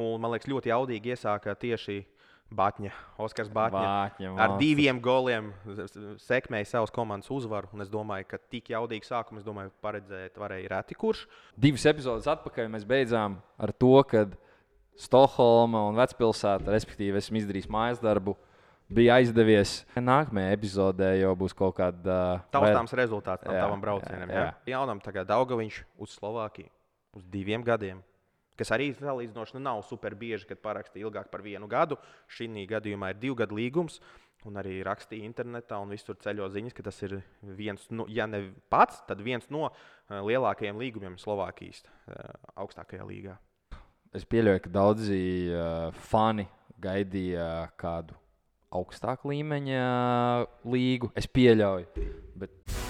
Un man liekas, ļoti jaudīgi iesāka tieši Batņa, Oskars Batņa. Vāķņa, Ar diviem goliem sekmēja savas komandas uzvaru. Es domāju, ka tik jaudīgu sākumu es domāju, paredzēt varēja reti kurš. Divas epizodes atpakaļ mēs beidzām ar to, ka Stokholma un Vecpilsēta, respektīvi, esmu izdarījis mājas darbu, bija aizdevies. Nākamajā epizodē jau būs kaut kāda. Uh, Taustāms rezultāts tam Jā, tavam braucienam. jā, Jā, jā. Jaunam tagad Daugaviņš uz Slovākiju uz diviem gadiem. Kas arī salīdzinoši nu, nav super bieži, kad parakstīja ilgāk par vienu gadu. Šī gadījumā ir divu gadu līgums. Un arī rakstīja internetā, un visur ceļo ziņas, ka tas ir viens, no, ja ne pats, tad viens no uh, lielākajiem līgumiem Slovākijas uh, augstākajā līgā. Es pieļauju, ka daudzi uh, fani gaidīja kādu augstāku līmeņa līgu. Es pieļauju. Bet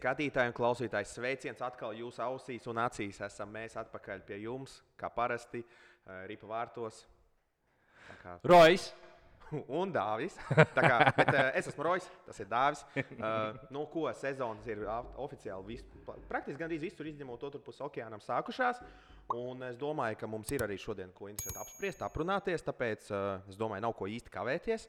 skatītāji un klausītāji, sveiciens atkal jūsu ausīs un acīs. Esam mēs atpakaļ pie jums, kā parasti, uh, Ripa vārtos. Kā Rojas! un Dāvis. Tā Kā, bet, uh, es esmu Rojas, tas ir Dāvis. Uh, nu, ko sezonas ir oficiāli vis, praktiski gandrīz visur izņemot otru pusi okeānam sākušās. Un es domāju, ka mums ir arī šodien ko interesantu apspriest, aprunāties. Tāpēc uh, es domāju, nav ko īsti kavēties.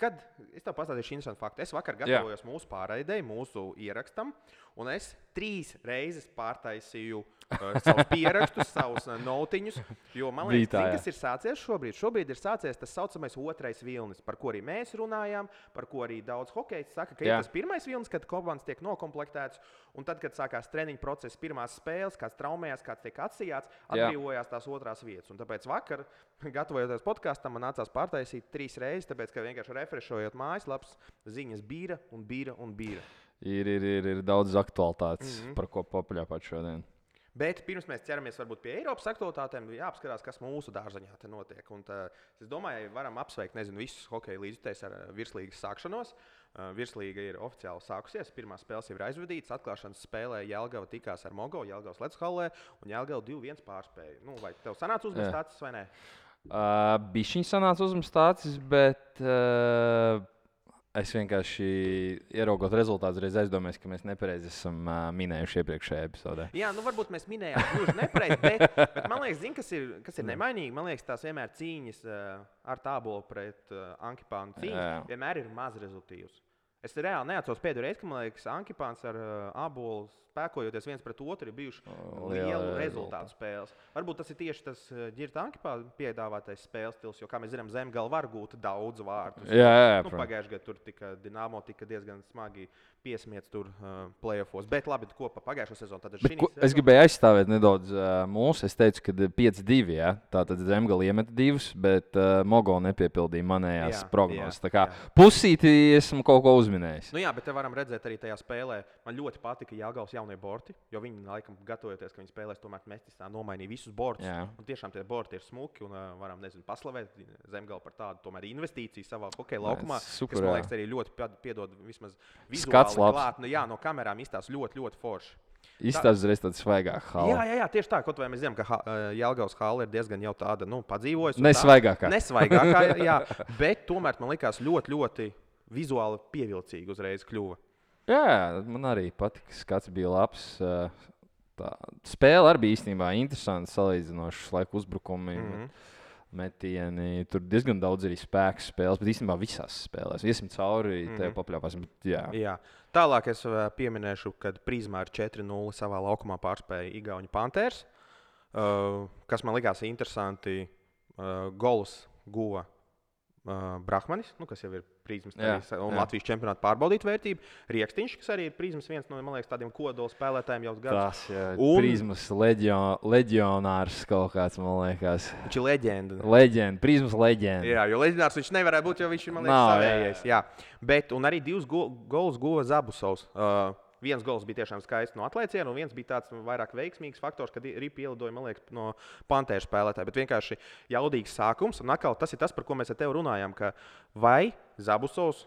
Kad es tev pastāstīšu interesantu faktu, es vakar gatavojos mūsu pārraidēji, mūsu ierakstam, un es trīs reizes pārtaisīju uh, savus pierakstus, savus uh, notiņus. Jo man liekas, tā, zini, jā. kas ir sācies šobrīd? Šobrīd ir sācies tas saucamais otrais vilnis, par ko arī mēs runājām, par ko arī daudz hokeja saka, ka Jā. ir tas pirmais vilnis, kad komandas tiek nokomplektētas, un tad, kad sākās treniņu process, pirmās spēles, kāds traumējās, kāds tiek atsijāts, Jā. atbrīvojās tās otrās vietas. Un tāpēc vakar, gatavojoties podkāstam, man nācās pārtaisīt trīs reizes, tāpēc, ka vienkārši refreshojot mājaslapas, ziņas bija un bija un bija. Ir, ir, ir, ir daudz aktualitātes, mm. -hmm. par ko papaļāpāt šodien. Bet pirms mēs ķeramies pie Eiropas aktualitātēm, jāapskatās, kas mūsu dārzaņā te notiek. Un, tā, es domāju, varam apsveikt nezinu, visus hokeja līdzekļus ar ā, virslīgas sākšanos. Ā, Virslīga ir oficiāli sākusies. Pirmā spēle jau ir aizvadīta. Atklāšanas spēlē Jālgava tikās ar Mogo, Jālgavas Lechalē un Jālgava 2-1 pārspēja. Nu, vai tev sanāca uzmanības tāds vai nē? Uh, Bišķiņš sanāca uzmanīgs, bet uh, es vienkārši ieraugot rezultātus, reiz aizdomājos, ka mēs nepareizi esam uh, minējuši iepriekšējā epizodē. Jā, nu varbūt mēs minējām, gluži nepareizi, bet, bet man liekas, zin, kas, ir, kas ir nemainīgi. Man liekas, tās vienmēr cīņas uh, ar tābolu pret uh, Ankipānu cīņas Jā. vienmēr ir maz rezultīvas. Es reāli neatceros pēdējo reizi, kad man liekas, Ankipāns ar uh, abolu spēkojoties viens pret otru ir bijuši O, lielu liela rezultātu spēles. Varbūt tas ir tieši tas ģirta Ankipāna piedāvātais spēles stils, jo, kā mēs zinām, Zemgala var gūt daudz vārtu. Jā, jā, jā Nu. Pagājušajā gadā tur tika Dienāmo tika diezgan smagi piesmiets tur uh, playoffs. Bet labi, ko pa pagājušo sezonu tad ir šī es gribēju aizstāvēt nedaudz uh, mūsu. Es teicu, ka 5-2. Ja? Tātad Zemgala iemeta divus, bet uh, Mogo nepiepildīja manējās Jā, prognozes. jā, Tā kā jā. pusītī esmu kaut ko uzminējis. Nu jā, bet te varam redzēt arī tajā spēlē. Man ļoti patika Jāgaus jaunie borti, jo viņi laikam gatavoties, ka viņi spēlēs, tomēr Mestisā nomainīja visus bortus. Jā. Un tiešām tie borti ir smuki un uh, varam, nezinu, paslavēt Zemgalu par tādu tomēr investīciju savā hokeja laukumā. kas, man jā. liekas, arī ļoti pied- piedod vismaz Skats labs. Nu, jā, no kamerām izstāsta ļoti, ļoti forši. Izstāsta uzreiz tāds svaigāks Jā, hals. jā, jā, tieši tā. Kaut vai mēs zinām, ka uh, Jāgaus hāla ir diezgan jau tāda, nu, padzīvojusi. un tā. Nesvaigākā. Nesvaigākā, jā, bet tomēr man likās ļoti, ļoti vizuāli pievilcīgi uzreiz kļuva. Jā, man arī patika. Skats bija labs. Tā spēle arī bija īstenībā interesanta, salīdzinoši laiku uzbrukumi. Mm. -hmm. Metieni. Tur diezgan daudz arī spēku spēles, bet īstenībā visās spēlēs. Iesim cauri, mm -hmm. te papļāpāsim. Jā, Jā. Tālāk es pieminēšu, ka Prismā ar 4-0 savā laukumā pārspēja Igauni Panthers, uh, kas man likās interesanti. Uh, Gols guva uh, Brahmanis, nu, kas jau ir Prismas Jā, arī, un jā. Latvijas čempionāta pārbaudīta vērtība. Rieksniņš, kas arī ir Prismas viens no liekas, tādiem kodola spēlētājiem jau gadus. tas ir Un- Prismas leģio, leģionārs kaut kāds, man liekas. Viņš ir leģenda. Leģenda, Prismas leģenda. Jā, jo leģendārs viņš nevarēja būt, jo viņš ir man liekas, Nav, jā, savējais. Jā. Bet, un arī divus go gols guva Zabusovs. Uh, viens gols bija tiešām skaists no atlaiciena, un viens bija tāds vairāk veiksmīgs faktors, kad Rīpa ielidoja, man liekas, no pantēra spēlētāja. Bet vienkārši jaudīgs sākums. Un atkal tas ir tas, par ko mēs ar tevi runājām. ka Vai Zabusovs.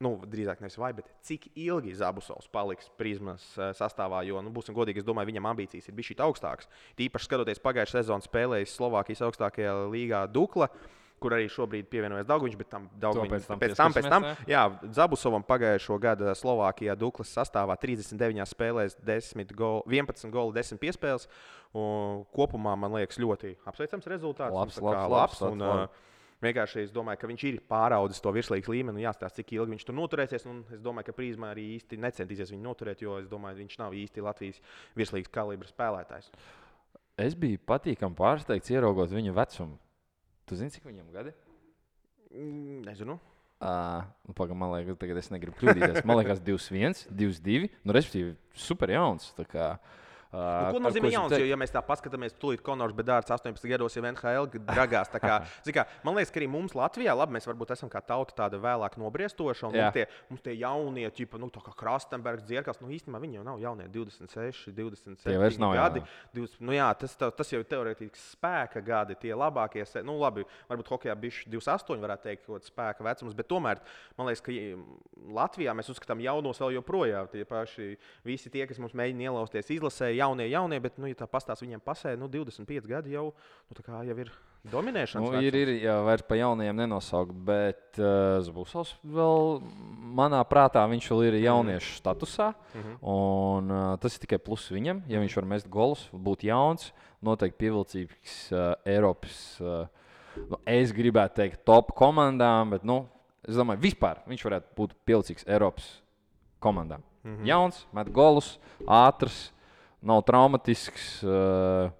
Nu, drīzāk nevis vai, bet cik ilgi Zabusovs paliks prizmas eh, sastāvā. Jo, nu, būsim godīgi, es domāju, viņam ambīcijas ir bijušas augstākas. Tīpaši skatoties pagājušā sezonā spēlējis Slovākijas augstākajā līgā Dukla. Kur arī šobrīd pievienojas Dārgājs, bet tam Dārgājs pēc tam pēc tam, pēc tam, jā, Zabusovam pagājušo gadu Slovākijā Duklas sastāvā 39 spēlēs, 10 gol, 11 goli, 10 piespēles. Un kopumā man liekas ļoti apsveicams rezultāts. Labs, kā labs, labs, un, labi. uh, Vienkārši es domāju, ka viņš ir pāraudzis to virslīgas līmeni jāstāsta, cik ilgi viņš tur noturēsies. Es domāju, ka Prīsma arī īsti necentīsies viņu noturēt, jo es domāju, viņš nav īsti Latvijas virslīgas kalibra spēlētājs. Es biju patīkami pārsteigts, ieraugot viņa vecumu. Tu zini, cik viņam gadi? Mm, Nezinu. Uh, Pagaidām, man liekas, tagad es negribu kļūdīties. Man liekas, 2-1, 2-2. Nu, respektīvi, super jauns. tā Kā, uh, Nu, ko nozīmē jauns? teiktu- Jo, ja mēs tā paskatāmies, tūlīt Konors Bedārds 18 gados jau NHL dragās. Kā, kā, man liekas, ka arī mums Latvijā, labi, mēs varbūt esam kā tauta tāda vēlāk nobriestoša. Un Jā. mums tie, mums tie jaunie, ķipa, nu, tā kā Krastenbergs, Dzirkals, nu īstenībā viņi jau nav jaunie, 26, 27 Tie vairs nav gadi. jaunie. 20, nu, jā, tas, tā- tas jau ir teorētiski spēka gadi, tie labākie. se- Nu, labi, varbūt hokeja bija 28, varētu teikt, kaut kāds spēka vecums, bet tomēr man liekas, ka mm, Latvijā mēs uzskatām jaunos vēl joprojām. Tie paši visi tie, kas mums mēģina ielausties izlasē, jaunie, jaunie, bet, nu, ja tā pastāsta viņiem pasē, nu, 25 gadi jau, nu, jau ir dominēšanas. Nu, ir, ir jau vairs pa jaunajiem nenosaukt, bet uh, Zbusovs vēl manā prātā viņš vēl ir jauniešu statusā. Mm -hmm. un, uh, tas ir tikai plus viņam. Ja viņš var mest golus, būt jauns, noteikti pievilcīgs uh, Eiropas. Uh, nu, es gribētu teikt, top komandām, bet nu, es domāju, vispār viņš varētu būt pievilcīgs Eiropas komandām. Mm -hmm. Jauns, met golus, ātrs, nav traumatisks. Uh,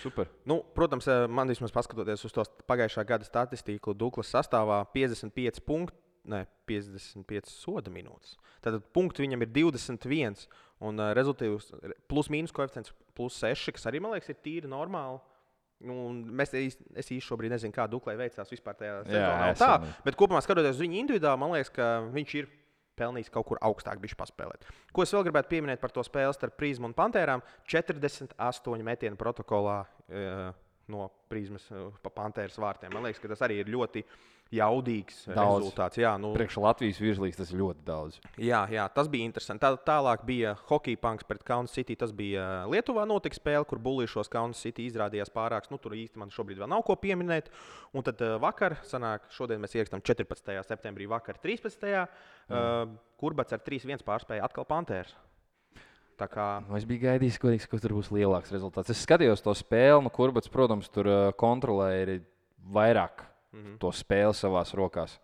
super. Nu, protams, eh, man vismaz paskatoties uz to pagājušā gada statistiku, Duklas sastāvā 55 punkti, ne 55 soda minūtes. Tad punkti viņam ir 21 un uh, rezultāts plus-mínus koeficients plus 6, kas arī man liekas ir tīri normāli. Nu, mēs īsti šobrīd nezinu, kā Duklai veicās vispār tajā sezonā. es Tā, bet kopumā skatoties uz viņu individuāli, man liekas, ka viņš ir pelnījis kaut kur augstāk bišķi paspēlēt. Ko es vēl gribētu pieminēt par to spēli starp Prīzmu un Pantērām? 48 metienu protokolā e, no Prīzmas e, pa Pantēras vārtiem. Man liekas, ka tas arī ir ļoti jaudīgs Daudz. rezultāts. Jā, nu, Priekš Latvijas virslīgas tas ir ļoti daudz. Jā, jā, tas bija interesanti. Tā, tālāk bija hockey punks pret Kaunas City. Tas bija Lietuvā notika spēle, kur bulīšos Kaunas City izrādījās pārāks. Nu, tur īsti man šobrīd vēl nav ko pieminēt. Un tad vakar, sanāk, šodien mēs ierakstām 14. septembrī, vakar 13. Mm. Uh, Kurbats ar 3-1 pārspēja atkal Pantērs. Kā Nu, es biju gaidījis, ka tur būs lielāks rezultāts. Es skatījos to spēli, nu, kur, bet, protams, tur uh, kontrolēja vairāk mm -hmm. to spēli savās rokās.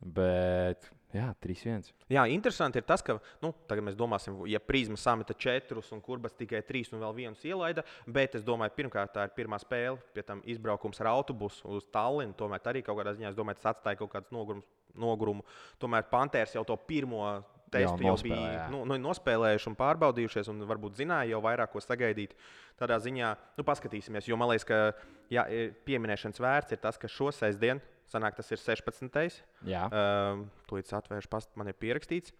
Bet, jā, 3-1. Jā, interesanti ir tas, ka nu, tagad mēs domāsim, ja Prīsma sameta četrus un kurbas tikai trīs un vēl viens ielaida. Bet es domāju, pirmkārt, tā ir pirmā spēle, pie tam izbraukums ar autobusu uz Tallinu. Tomēr arī kaut kādā ziņā, es domāju, tas atstāja kaut kādu nogurumu. nogurumu. Tomēr Pantērs jau to pirmo testu jau, jau bija nu, nu, nospēlējuši un pārbaudījušies, un varbūt zināja jau vairāk, ko sagaidīt. Tādā ziņā, nu, paskatīsimies, jo man liekas, ka jā, ir pieminēšanas vērts ir tas, ka šo sestdienu, sanāk, tas ir 16. Jā, Um, Tūlīt atvēršu pastu, man ir pierakstīts.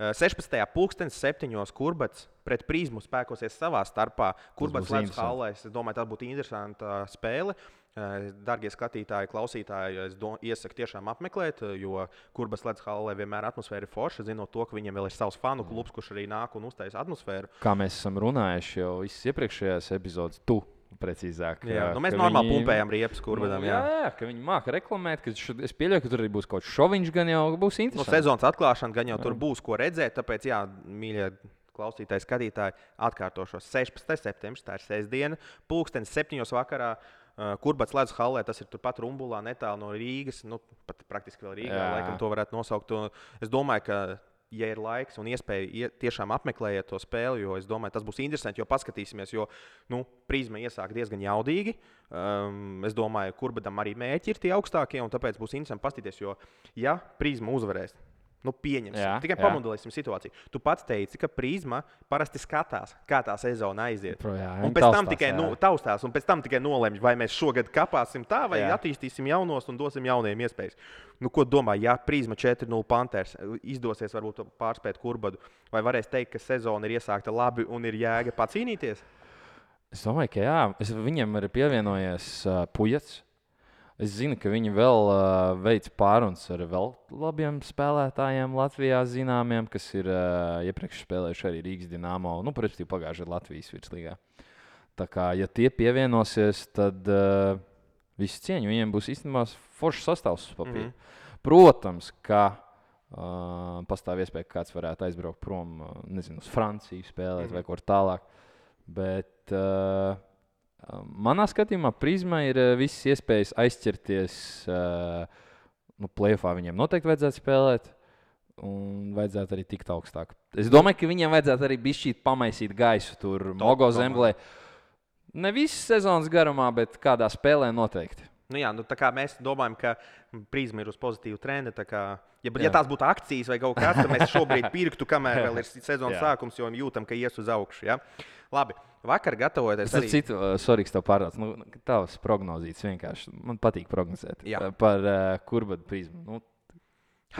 Uh, 16. pulkstenis, 7. kurbats pret prizmu spēkosies savā starpā. Kurbats Latvijas halē. Es domāju, tā būtu interesanta spēle. Uh, Darbie skatītāji, klausītāji, es do, iesaku tiešām apmeklēt, uh, jo Kurbas Latvijas halē vienmēr atmosfēra ir forša. Zinot to, ka viņiem vēl ir savs fanu klubs, kurš arī nāk un uztaisa atmosfēru. kā mēs esam runājuši jau visas iepriekšējās epizodes, tu precīzāk. Jā, nu, mēs normāli viņi- pumpējam riepas kurbadam. Nu, jā, jā, ka viņi māca reklamēt, ka š- es pieļauju, ka tur arī būs kaut kāds šoviņš, gan jau būs Nu, interesanti. sezonas atklāšana gan jau tur būs ko redzēt, tāpēc, jā, mīļie klausītāji, skatītāji, atkārtošos 16. septembris, tā ir sestdiena, pulkstenis 7. vakarā. Uh, Kurbats Latvijas halē, tas ir turpat Rumbulā, netālu no Rīgas. Nu, pat praktiski vēl Rīgā, Jā. laikam to varētu nosaukt. Es domāju, ka, ja ir laiks un iespēja, ie- tiešām apmeklējiet to spēli, jo es domāju, tas būs interesanti, jo paskatīsimies, jo nu, prizma iesāk diezgan jaudīgi. Um, es domāju, kurbadam arī mēķi ir tie augstākie, un tāpēc būs interesanti paskatīties, jo, ja prizma uzvarēs, Nu, pieņemsim. Jā, Tikai pamodelēsim situāciju. Tu pats teici, ka prizma parasti skatās, kā tā sezona aiziet. Pro, jā, un pēc tam taustās, tikai jā. nu, taustās, un pēc tam tikai nolemj, vai mēs šogad kāpāsim tā, vai jā. Attīstīsim jaunos un dosim jauniem iespējas. Nu, ko domā, ja prizma 4-0 Panthers izdosies varbūt pārspēt kurbadu, vai varēs teikt, ka sezona ir iesākta labi un ir jēga pacīnīties? Es domāju, ka jā, es, viņam ir pievienojies uh, pujas. Es zinu, ka viņi vēl uh, veic pārunas ar vēl labiem spēlētājiem Latvijā, zināmiem, kas ir uh, iepriekš spēlējuši arī Rīgas dīnāmo, nu, protams, pagājušajā gadā Latvijas virslīgā. Tā kā, ja tie pievienosies, tad uh, visu cieņu. Viņiem būs īstenībā foršs sastāvs uz papīra. Mhm. Protams, ka uh, pastāv iespēja, ka kāds varētu aizbraukt prom uh, nezinu, uz Franciju, spēlēt Mhm. vai kur tālāk. Bet uh, manā skatījumā prizmā ir uh, visas iespējas aizķerties. Uh, nu, Plēfā viņiem noteikti vajadzētu spēlēt. Un vajadzētu arī tikt augstāk. Es domāju, ka viņiem vajadzētu arī bišķīt pamaisīt gaisu tur, Mogo zemlē. Ne visas sezonas garumā, bet kādā spēlē noteikti. Nu, jā, nu, mēs domājam, ka prizma ir uz pozitīvu trendu. Kā, ja, ja tās būtu akcijas vai kaut kas tāds, tad mēs šobrīd pirktu, kamēr vēl ir sezonas Jā. sākums, jo jūtam, ka ies uz augšu. Ja? Labi, vakar gatavoties Es arī. citu, uh, sorry, tev pārāds. Nu, tavs prognozīts vienkārši. Man patīk prognozēt Jā. uh, par uh, kurbadu prizmu. Nu,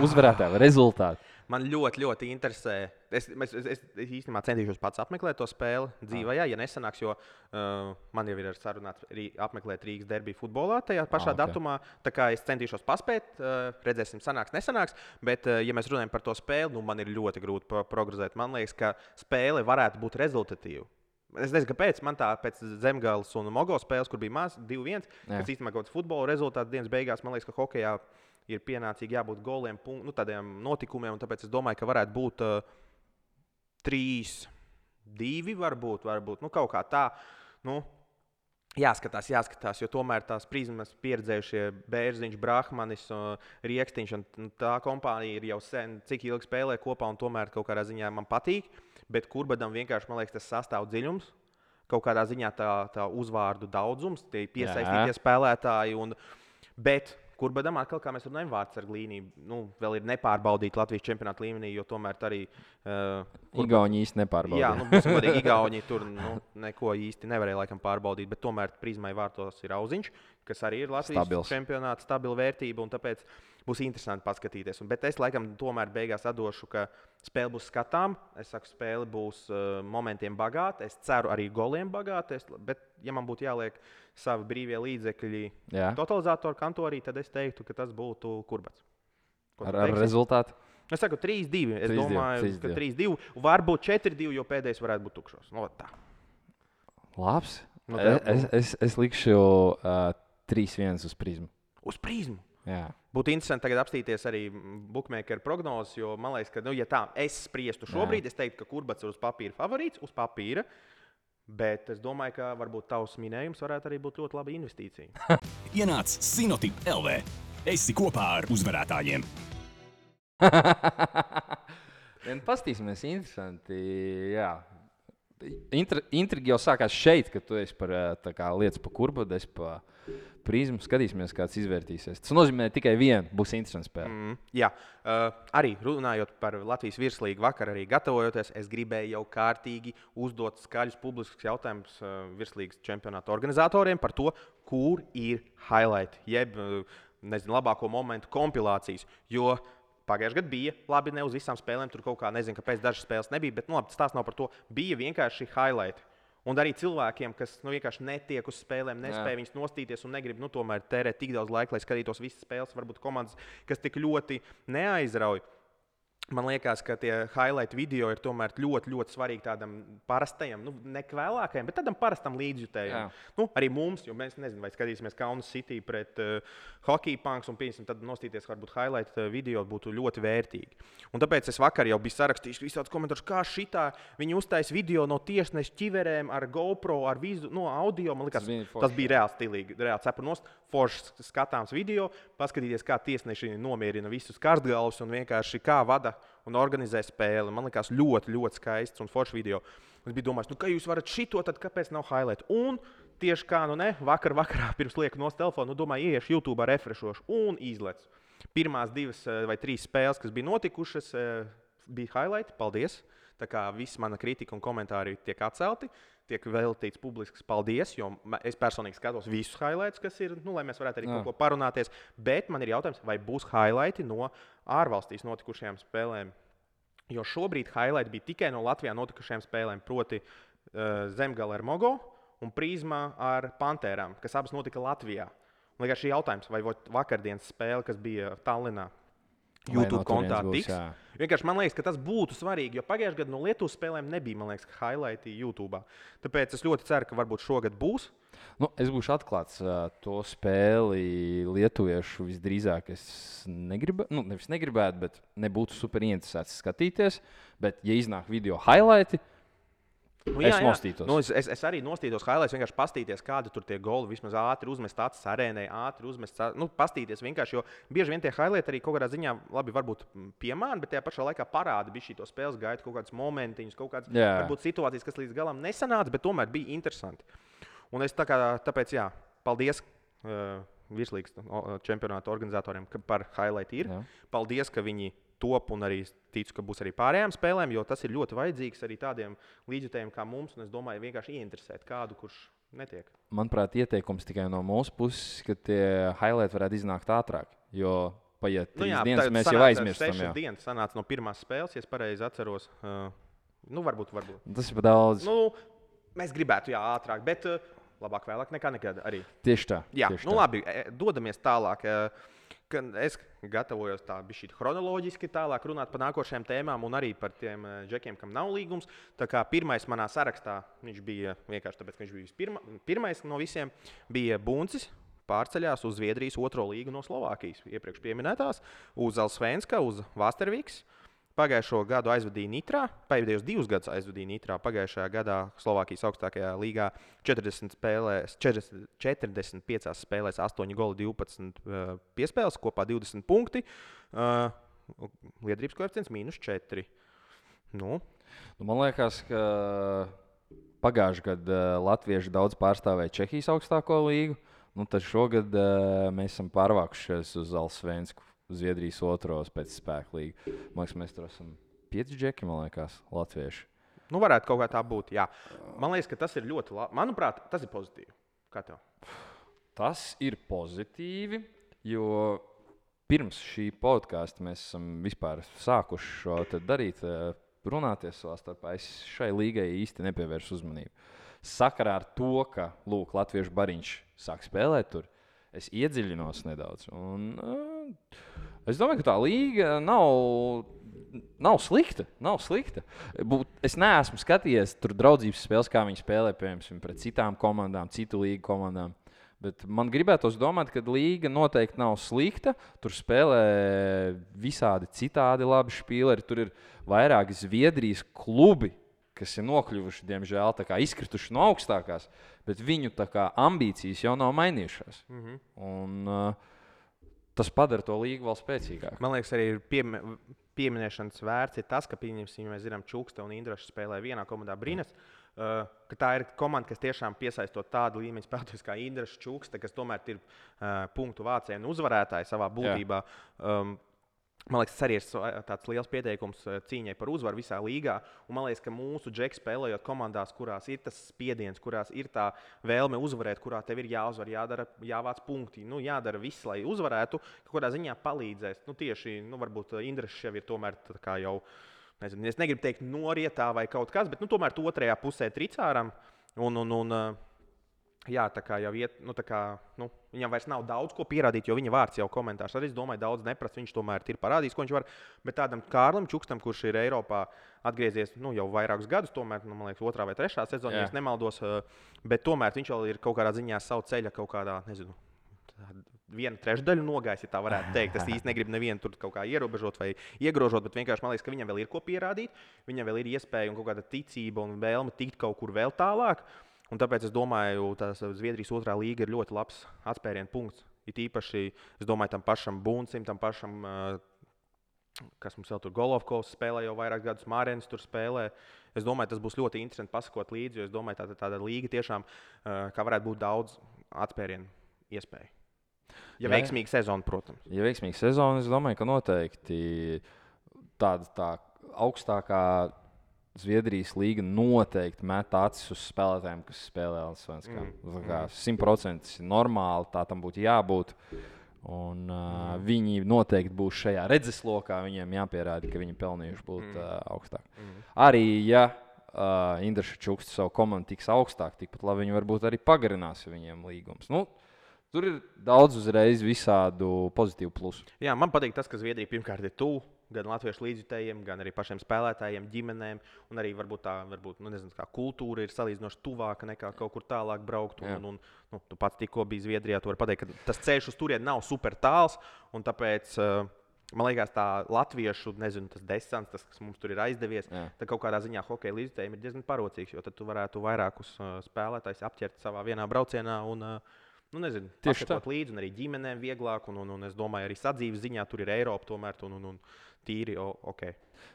uzvarētāju rezultātu. Man ļoti, ļoti interesē. Es, es, es, es, īstenībā centīšos pats apmeklēt to spēli dzīvē, ja nesanāks, jo uh, man jau ir sarunāts arī apmeklēt Rīgas derbiju futbolā tajā pašā Ah, ok. ah, datumā. Tā kā es centīšos paspēt, uh, redzēsim, sanāks, nesanāks. Bet, uh, ja mēs runājam par to spēli, nu, man ir ļoti grūti pro prognozēt. Man liekas, ka spēle varētu būt rezultatīva. Es nezinu, kāpēc. Man tā pēc Zemgājas un Mogo spēles, kur bija maz 2-1, Jā. kas īstenībā kaut kāds futbola rezultāts dienas beigās, man liekas, ka hokeja ir pienācīgi jābūt goliem, nu, tādiem notikumiem. Tāpēc es domāju, ka varētu būt uh, 3, 2, varbūt, varbūt nu, kaut kā tā. Nu, Jāskatās, jāskatās, jo tomēr tās prizmas pieredzējušie Bērziņš, Brahmanis, uh, Rieksniņš un tā kompānija ir jau sen, cik ilgi spēlē kopā, un tomēr kaut kādā ziņā man patīk. Bet kurbadam vienkārši, man liekas, tas sastāv dziļums. Kaut kādā ziņā tā, tā uzvārdu daudzums, tie piesaistītie Jā. spēlētāji. Un, bet kurbadam atkal, kā mēs runājam, vārds ar līniju, nu, vēl ir nepārbaudīta Latvijas čempionāta līmenī, jo tomēr arī. Uh, Igauni īsti nepārbaudīja. Jā, nu, būsim godīgi, Igauni tur nu, neko īsti nevarēja laikam pārbaudīt, bet tomēr prizmai vārtos ir auziņš, kas arī ir Latvijas Stabils. čempionāta stabila vērtība, tāpēc būs interesanti paskatīties. Un, bet es laikam tomēr beigās atdošu, ka spēle būs skatām. Es saku, spēle būs uh, momentiem bagāta. Es ceru arī goliem bagāta. Es, bet, ja man būtu jāliek savi brīvie līdzekļi Jā. totalizatoru kantorī, tad es teiktu, ka tas būtu kurbats. Ko Ar, ar rezultātu. Es saku, 3-2. Es 3-2, domāju, 3-2. ka 3-2. Varbūt 4-2, jo pēdējais varētu būt tukšs. No, tā. Labs. Nu, es, tev- es, es, es likšu uh, 3-1 uz prizmu. Uz prizmu. Jā. Būtu interesanti tagad apstīties arī bookmakeru prognozes, jo man liekas, ka, nu, ja tā es spriestu šobrīd, es teiktu, ka kurbats ir uz papīra favorīts, uz papīra. Bet es domāju, ka varbūt tavs minējums varētu arī būt ļoti laba investīcija. Ienāc Sinotip LV. Esi kopā ar uzvarētājiem. Vien Pastīsimies, interesanti. Jā. Intri, intriga jau sākās šeit, kad tu esi par tā kā lietas pa kurbu, es pa prizmu. Skatīsimies, kāds izvērtīsies. Tas nozīmē tikai vienu. Būs interesants spēle. Mm. Jā, uh, arī runājot par Latvijas virslīgu, vakar arī gatavojoties, es gribēju jau kārtīgi uzdot skaļus publiskus jautājumus uh, virslīgas čempionāta organizatoriem par to, kur ir highlight, jeb uh, nezinu, labāko momentu kompilācijas. Jo Pagājušajā gadā bija labi, ne uz visām spēlēm. Tur kaut kā nezinu, kāpēc dažas spēles nebija. Bet nu, labi, tas nav par to. Bija vienkārši highlight. Un arī cilvēkiem, kas nu, vienkārši netiek uz spēlēm, nespēja viņas nostīties un negrib nu, tomēr tērēt tik daudz laika, lai skatītos visas spēles. Varbūt komandas, kas tik ļoti neaizrauj. Man liekas, ka tie highlight video ir tomēr ļoti, ļoti svarīgi tādam parastajam, nu, nekvēlākajam, bet tādam parastam līdzjutējam. Jā. Nu, arī mums, jo mēs nezinām, vai skatīsimies Kaunas City pret uh, hockey punks un pieņemsim, tad nostīties varbūt highlight uh, video būtu ļoti vērtīgi. Un tāpēc es vakar jau biju sarakstījis visādus komentārus, kā šitā viņi uztaisīja video no tiesneša ķiverēm ar GoPro, ar vizu, no audio. Man liekas, Tas bija tas, bija reāli stilīgi, reāli cepurnos, foršs skatāms video, paskatīties, kā tiesneši nomierina visus karstgalvus un vienkārši kā vada un organizē spēli. Man liekas, ļoti, ļoti skaists un foršs video. Es biju domājis, nu, ka jūs varat šito, tad kāpēc nav highlight? Un tieši kā, nu, ne, vakar, vakarā pirms lieku no telefona, nu, domāju, ieiešu YouTube, refreshošu un izlecu. Pirmās divas eh, vai trīs spēles, kas bija notikušas, eh, bija highlight. Paldies! Tā kā viss mana kritika un komentāri tiek atcelti, tiek veltīts publisks paldies, jo es personīgi skatos visus highlights, kas ir, nu, lai mēs varētu arī Jā. kaut ko parunāties. Bet man ir jautājums, vai būs highlighti no ārvalstīs notikušajām spēlēm? Jo šobrīd highlight bija tikai no Latvijā notikušajām spēlēm, proti, uh, Zemgala ar Mogo un Prīzma ar Pantērām, kas abas notika Latvijā. Vienkārši jautājums, vai vakardienas spēle, kas bija Tallinā, YouTube no kontā tiks. jā. Vienkārši man liekas, ka tas būtu svarīgi, jo pagājušajā gadā no Lietuvas spēlēm nebija, man liekas, highlighti YouTube. Tāpēc es ļoti ceru, ka varbūt šogad būs. Nu, es būšu atklāts. To spēli lietuviešu visdrīzāk es negribētu, nu, nevis negribētu, bet nebūtu super interesēts skatīties. Bet, ja iznāk video highlighti, Nu, Es nostītos. Nu, es, es, es arī nostītos highlights, vienkārši pastīties, kādi tur tie goli vismaz ātri uzmest acis arēnai, ātri uzmest. Nu, pastīties vienkārši, jo bieži vien tie highlights arī kaut kādā ziņā, labi, varbūt piemāna, bet tajā pašā laikā parāda bija šī spēles gaita, kaut kādas momentiņas, kaut kādas Jā. varbūt situācijas, kas līdz galam nesanāca, bet tomēr bija interesanti. Un es tā kā, tāpēc, jā, paldies. Uh, Virslīgas čempionāta organizatoriem par highlight ir. Jā. Paldies, ka viņi top un arī ticu, ka būs arī pārējām spēlēm, jo tas ir ļoti vajadzīgs arī tādiem līdzjutējiem kā mums. Es domāju, vienkārši ieinteresēt kādu, kurš netiek. manuprāt, ieteikums tikai no mūsu puses, ka tie highlighti varētu iznākt ātrāk. Jo paiet trīs nu, dienas, tagad mēs jau aizmirstam. Jau. dienas sanāca no pirmās spēles, ja es pareizi atceros. Uh, nu, varbūt, varbūt. Tas ir pa daudz. Nu, Nu, mēs gribētu, jā, ātrāk, bet uh, labāk vēlāk nekā nekad arī. tieši tā. Jā, tieši nu tā. labi, e, dodamies tālāk. e, ka Es gatavojos tā bišķīt chronoloģiski tālāk runāt par nākošajām tēmām un arī par tiem e, džekiem, kam nav līgums. Tā kā pirmais manā sarakstā, viņš bija vienkārši tāpēc, ka viņš bija vispirma, pirmais no visiem, bija Buncis. Pārceļās uz Zviedrijas otro līgu no Slovākijas, iepriekš minētās, uz Alsvenska, uz Vasterviks. Pagājušo gadu aizvadīja Nitrā, pēdējos divus gadus aizvadīja Nitrā. Pagājušajā gadā Slovākijas augstākajā līgā 40 spēlēs, 40, 45 spēlēs, 8 goli, 12 uh, piespēles, kopā 20 punkti. Uh, Lietuvas koeficients mīnus 4. Nu, Nu, man liekas, ka pagājušajā gadā Latvieši daudz pārstāvēja Čehijas augstāko līgu. Nu, tad šogad uh, mēs esam pārvākušies uz Alsvensku, Zviedrijas otro pēc spēka līnijas. Man liekas, mēs tur esam pieci džeki, man liekas, latvieši. nu, varētu kaut kā tā būt. Jā. Man liekas, ka tas ir ļoti labi. Manuprāt, tas ir pozitīvi. Kā tev? Tas ir pozitīvi, jo pirms šī podkāsta mēs esam vispār sākuši šo darīt, eh, runāties savā starpā. Es šai līgai īsti nepievēršu uzmanību. Sakarā ar to, ka Lūk, Latviešu bariņš sāk spēlēt tur, es iedziļinos nedaudz. Un, uh, es domāju, ka tā līga nav. Nav slikta. Nav slikta. Būt, es neesmu skatījies tur draudzības spēles, kā viņi spēlē piemēram, pret citām komandām, citu līgu komandām. Bet man gribētos domāt, ka līga noteikti nav slikta. Tur spēlē visādi citādi labi spēleri. Tur ir vairāki Zviedrijas klubi, kas ir nokļuvuši, diemžēl, izkrituši no augstākās, bet viņu kā ambīcijas jau nav mainījušās. Mm -hmm. Un, uh, tas padara to līgu vēl spēcīgāku. Man liekas, arī ir piemi pieminēšanas vērts ir tas, ka, pieņemsim, mēs zinām, Čukste un Indraša spēlē vienā komandā Brīnas. Uh, ka tā ir komanda, kas tiešām piesaistot tādu līmeņu spēlētājus kā Indraša Čukste, kas tomēr ir uh, punktu vācēji un uzvarētāji savā būtībā. Um, Man liekas, tas arī ir sva- tāds liels pieteikums uh, cīņai par uzvaru visā līgā. Un man liekas, ka mūsu džeks spēlējot komandās, kurās ir tas spiediens, kurās ir tā vēlme uzvarēt, kurā tev ir jāuzvar, jādara, jāvāc punkti, nu, jādara viss, lai uzvarētu, ka kādā ziņā palīdzēs. Nu, tieši, nu, varbūt Indrišs jau ir tomēr jau, nezinu, es negribu teikt norietā vai kaut kas, bet nu, tomēr otrajā pusē tricāram. Un, un, un, Jā, tā kā jau iet, nu, tā kā, nu, viņam vairs nav daudz ko pierādīt, jo viņa vārds jau komentārs arī, es domāju, daudz neprasa. Viņš tomēr ir parādījis, ko viņš var. Bet tādam Kārlim Čukstam, kurš ir Eiropā atgriezies nu, jau vairākus gadus, tomēr, nu, man liekas, otrā vai trešā sezonā, ja es nemaldos, uh, bet tomēr viņš vēl ir kaut kādā ziņā savu ceļu kaut kādā, nezinu. Viena trešdaļa nogājis, ja tā varētu teikt. Es īsti negribu nevienu tur kaut kā ierobežot vai iegrožot, bet vienkārši man liekas, ka viņam vēl ir ko pierādīt. Viņam vēl ir iespēja un kāda ticība un vēlme tikt kaut kur vēl tālāk. Un tāpēc es domāju, ka Zviedrijas otrā līga ir ļoti labs atspērienu punkts. It īpaši, es domāju, tam pašam Buncim, tam pašam, kas mums vēl tur Golovkovs spēlē jau vairāk gadus, Mārens tur spēlē. Es domāju, tas būs ļoti interesanti pasakot līdzi, jo es domāju, tā tāda līga tiešām, kā varētu būt daudz atspērienu iespēju. Ja jā. veiksmīga sezona, protams. Ja veiksmīga sezona, es domāju, ka noteikti tāda tā augstākā Zviedrijas līga noteikti met acis uz spēlētājiem, kas spēlē Latvijas Banka. Simtprocentīgi normāli tā tam būtu jābūt. Un, uh, mm. Viņi noteikti būs šajā redzeslokā. Viņiem jāpierāda, ka viņi pelnījuši būt mm. uh, augstāk. Mm. Arī, ja uh, Indriša Čukste savu komandu tiks augstāk, tikpat labi viņi varbūt arī pagarinās viņiem līgumus. Nu, Tur ir daudz uzreiz visādu pozitīvu plusu. Jā, man patīk tas, ka Zviedrija pirmkārt ir tuvu gan latviešu līdzjutējiem, gan arī pašiem spēlētājiem, ģimenēm. Un arī varbūt tā varbūt, nu, nezinu, kultūra ir salīdzinoši tuvāka nekā kaut kur tālāk braukt. Un, un, un, nu, tu pats tikko biji Zviedrijā, tu vari pateikt, ka tas ceļš uz turieni nav super tāls. Tāpēc uh, man liekas, tā latviešu nezinu, tas desants, tas, kas mums tur ir aizdevies, Jā. tad kaut kādā ziņā hokeja līdzjutējiem ir diezgan parocīgs. Jo tad tu varētu vairākus uh, spēlētājus apķert savā vienā braucienā. Un, uh, Nu, nezinu, Tieši tā līdzi, un arī ģimenēm vieglāk. Un, un, un es domāju, arī sadzīves ziņā tur ir Eiropa, tomēr un, un, un tīri o, ok.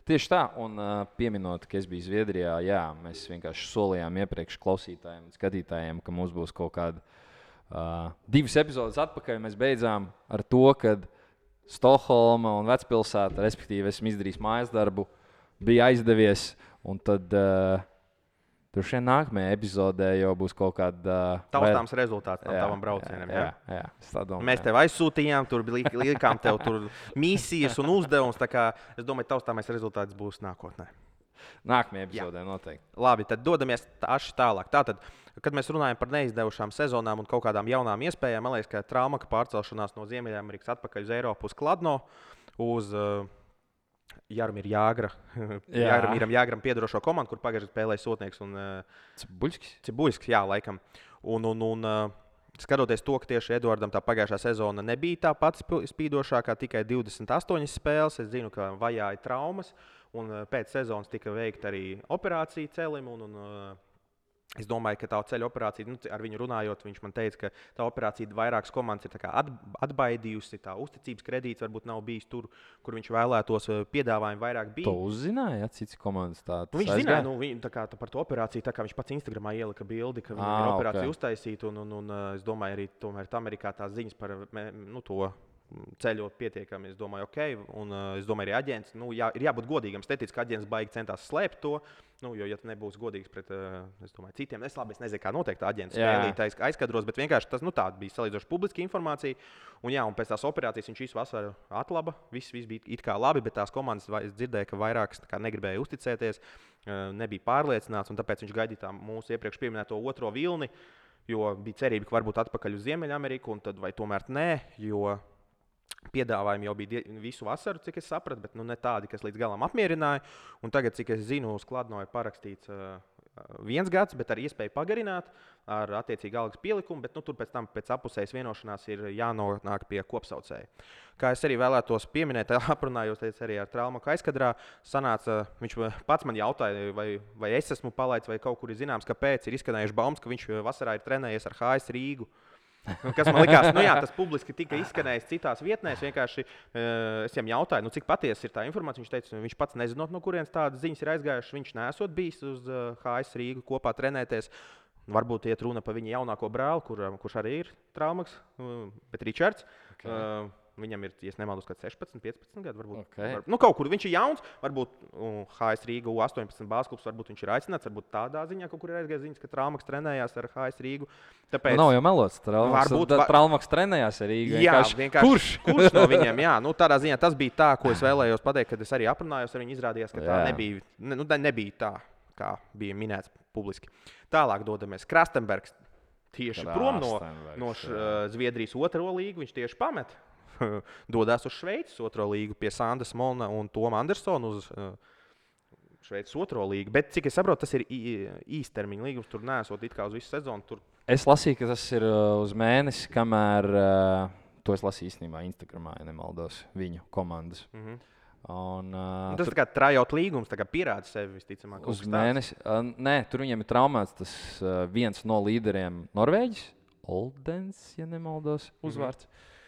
Tieši tā, un pieminot, ka es biju Zviedrijā, jā, mēs vienkārši solījām iepriekš klausītājiem un skatītājiem, ka mums būs kaut kāda uh, divas epizodes atpakaļ. Mēs beidzām ar to, ka Stokholma un Vecpilsēta, respektīvi, esmu izdarījis mājas darbu, bija aizdevies. Un tad uh, tur šajā nākamajā epizodē jau būs kaut kāda uh, Taustāms rezultāts tam jā, tavam braucienam. Jā, jā. jā, jā, domāju. Mēs tev aizsūtījām, tur bija liekām tev misijas un uzdevums. Es domāju, taustāmais rezultāts būs nākotnē. Nākamajā epizodē noteikti. Labi, tad dodamies tālāk. Tātad, kad mēs runājam par neizdevušām sezonām un kaut kādām jaunām iespējām, man liekas, ka trauma pārcelšanās no Ziemeļamerikas atpakaļ uz Eiropu, uz Kladno, uz uh, Jarmīra Jāgra, Jā. Jarmīram Jāgram piedarošo komandu, kur pagājušajā spēlēja Sotnieks un uh, Buļskis. Cibuļskis, jā, laikam. Un, un, un, uh, skatoties to, ka tieši Edvardam tā pagājušā sezona nebija tā pati sp- spīdošākā, tikai 28 spēles. Es zinu, ka vajāja traumas, un uh, pēc sezonas tika veikta arī operācija celim. Un, un, Es domāju, ka tā ceļa operācija, nu, ar viņu runājot, viņš man teica, ka tā operācija vairākas komandas ir atbaidījusi. Tā uzticības kredīts varbūt nav bijis tur, kur viņš vēlētos. uh, Piedāvājumi vairāk bija. To uzzināja, ja cits komandas tā. Nu, viņš tas zināja, aizgāja? nu, viņ, tā kā, tā par to operāciju, tā kā viņš pats Instagramā ielika bildi, ka viņam Ā, ir operācija ok. uztaisīta. Un, un, un uh, es domāju, arī tomēr Amerikā tās ziņas par nu, to mm, ceļot pietiekami. Es domāju, ok, un uh, es domāju, arī aģents, nu, jā, ir jābūt godīgam. Ka aģents baigi centās slēpt to. Nu, jo, ja tu nebūsi godīgs pret uh, es domāju, citiem, es labi es nezinu, kā noteikti aģents Jā. spēlīt aiz- aizkadros, bet vienkārši tas nu, bija salīdzinoši publiska informācija. Un, jā, un pēc tās operācijas viņš visu vasaru atlaba. Viss, viss bija it kā labi, bet tās komandas dzirdēju, ka vairākas negribēja uzticēties, uh, nebija pārliecināts, un tāpēc viņš gaidīja mūsu iepriekš pieminēto otro vilni. Jo bija cerība, ka varbūt atpakaļ uz Ziemeļameriku, un tad vai tomēr nē, jo piedāvājumi jau bija visu vasaru, cik es sapratu, bet nu, ne tādi, kas līdz galam apmierināja. Un tagad, cik es zinu, uz Kladno ir parakstīts uh, viens gads, bet ar iespēju pagarināt ar attiecīgu algas pielikumu, bet nu, tur pēc tam pēc apusējas vienošanās ir jānonāk pie kopsaucēja. Kā es arī vēlētos pieminēt, aprunājos arī ar Traumu aizkadrā, sanāca, viņš pats man jautāja, vai, vai es esmu palaidis, vai kaut kur ir zināms, kāpēc ir izskanējuši baumas, ka viņš vasarā ir trenējies ar HS Rīgu. Nu, Kas man likās, nu jā, tas publiski tika izskanējis citās vietnēs. Vienkārši uh, es viņam jautāju, nu, cik patiesa ir tā informācija. Viņš teica, viņš pats nezinot, no kurienes tādas ziņas ir aizgājušas. Viņš nesot bijis uz HS Rīgu kopā trenēties. Varbūt iet runa par viņa jaunāko brāli, kur, kurš arī ir traumaks, uh, bet Ričards. Ok. Uh, Viņam ir, ja nemaldos, kaut kāds 16, 15 gadi. Varbūt, Ok. var, nu, kaut kur viņš ir jauns. Varbūt uh, HS Rīga U18 bāzklubs, varbūt viņš ir aicināts. Varbūt tādā ziņā kaut kur ir aizgājis ziņas, ka Traumaks trenējās ar HS Rīgu. Tāpēc, Nu, nav jau melots. Traumas, Varbūt va- Traumaks trenējās ar Rīgu. Jā, vienkārši. vienkārši. Kurš? kurš no viņiem? Jā, nu, tādā ziņā tas bija tā, ko es vēlējos pateikt, kad es arī aprunājos ar viņu. Izrādījās, ka tā Jā. nebija, ne, nu, tā nebija tā, kā bija minēts publiski. Tālāk dodamies Krastenbergs. Tieši prom no, no š, uh, Zviedrijas otro līgu viņš tieši pamet. Dodas uz Šveices otro līgu pie Sandas Molna un Toma Andersona uz uh, Šveices otro līgu. Bet, cik es saprotu, tas ir īstermiņa līgums. Tur nesot it kā uz visu sezonu. Tur Es lasīju, ka tas ir uh, uz mēnesi, kamēr uh, to es lasīju īstenībā Instagramā, ja nemaldos, viņu komandas. mm -hmm. Un, uh, tas ir kā trajot līgums, tā kā pierāda sevi visticamāk. Uz mēnesi. Uh, nē, tur viņam ir traumēts tas uh, viens no līderiem, Norvēģis, Oldens, ja nemaldos, uzvārds. Mm -hmm.